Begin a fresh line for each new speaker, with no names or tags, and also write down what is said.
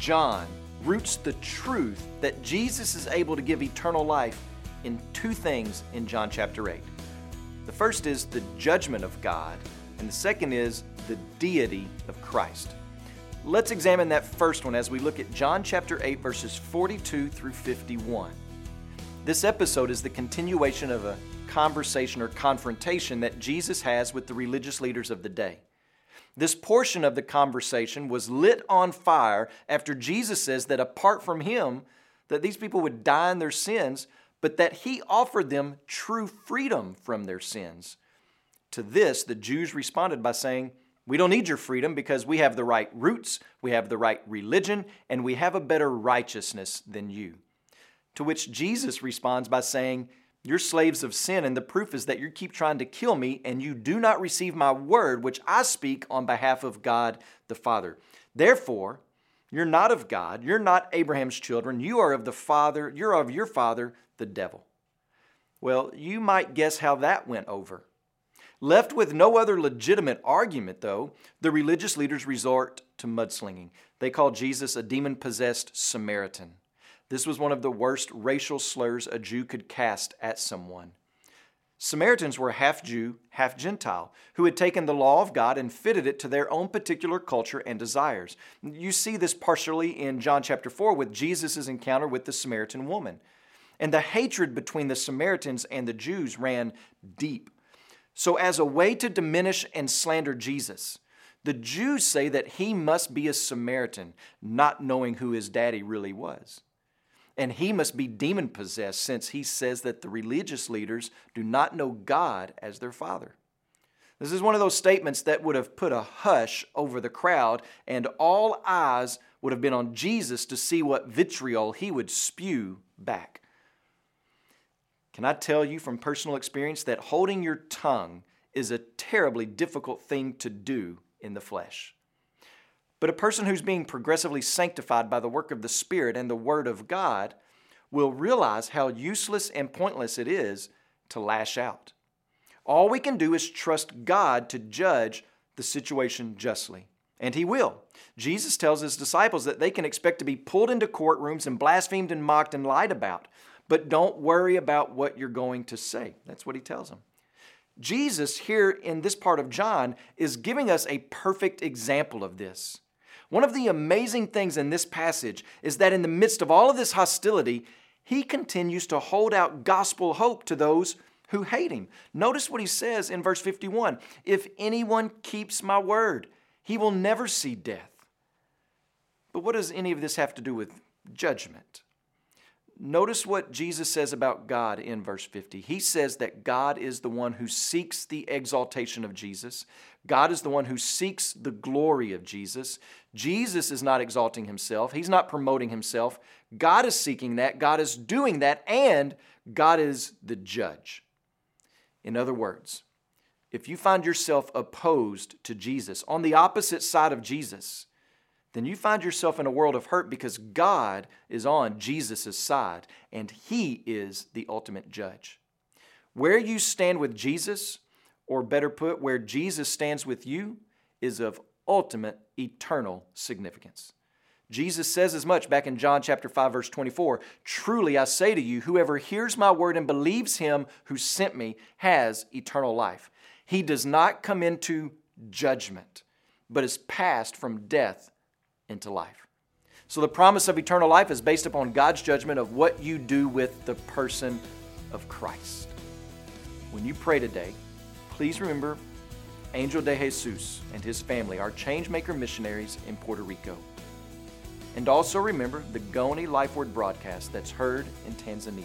John roots the truth that Jesus is able to give eternal life in two things in John chapter 8. The first is the judgment of God, and the second is the deity of Christ. Let's examine that first one as we look at John chapter 8, verses 42 through 51. This episode is the continuation of a conversation or confrontation that Jesus has with the religious leaders of the day. This portion of the conversation was lit on fire after Jesus says that apart from him that these people would die in their sins, but that he offered them true freedom from their sins. To this the Jews responded by saying, "We don't need your freedom because we have the right roots, we have the right religion, and we have a better righteousness than you." To which Jesus responds by saying, you're slaves of sin, and the proof is that you keep trying to kill me, and you do not receive my word, which I speak on behalf of God the Father. Therefore, you're not of God, you're not Abraham's children, you are of the Father, you're of your father, the devil. Well, you might guess how that went over. Left with no other legitimate argument, though, the religious leaders resort to mudslinging. They call Jesus a demon possessed Samaritan. This was one of the worst racial slurs a Jew could cast at someone. Samaritans were half Jew, half Gentile, who had taken the law of God and fitted it to their own particular culture and desires. You see this partially in John chapter 4 with Jesus' encounter with the Samaritan woman. And the hatred between the Samaritans and the Jews ran deep. So, as a way to diminish and slander Jesus, the Jews say that he must be a Samaritan, not knowing who his daddy really was and he must be demon possessed since he says that the religious leaders do not know God as their father. This is one of those statements that would have put a hush over the crowd, and all eyes would have been on Jesus to see what vitriol he would spew back. Can I tell you from personal experience that holding your tongue is a terribly difficult thing to do in the flesh? But a person who's being progressively sanctified by the work of the Spirit and the Word of God will realize how useless and pointless it is to lash out. All we can do is trust God to judge the situation justly. And He will. Jesus tells His disciples that they can expect to be pulled into courtrooms and blasphemed and mocked and lied about. But don't worry about what you're going to say. That's what He tells them. Jesus, here in this part of John, is giving us a perfect example of this. One of the amazing things in this passage is that in the midst of all of this hostility, he continues to hold out gospel hope to those who hate him. Notice what he says in verse 51 If anyone keeps my word, he will never see death. But what does any of this have to do with judgment? Notice what Jesus says about God in verse 50. He says that God is the one who seeks the exaltation of Jesus. God is the one who seeks the glory of Jesus. Jesus is not exalting himself, he's not promoting himself. God is seeking that, God is doing that, and God is the judge. In other words, if you find yourself opposed to Jesus, on the opposite side of Jesus, then you find yourself in a world of hurt because God is on Jesus' side and He is the ultimate judge. Where you stand with Jesus, or better put, where Jesus stands with you, is of ultimate eternal significance. Jesus says as much back in John chapter 5 verse 24, "Truly I say to you, whoever hears my word and believes him who sent me has eternal life. He does not come into judgment, but is passed from death into life. So the promise of eternal life is based upon God's judgment of what you do with the person of Christ. When you pray today, please remember Angel de Jesus and his family are changemaker missionaries in Puerto Rico. And also remember the Ngoni Life Word broadcast that's heard in Tanzania.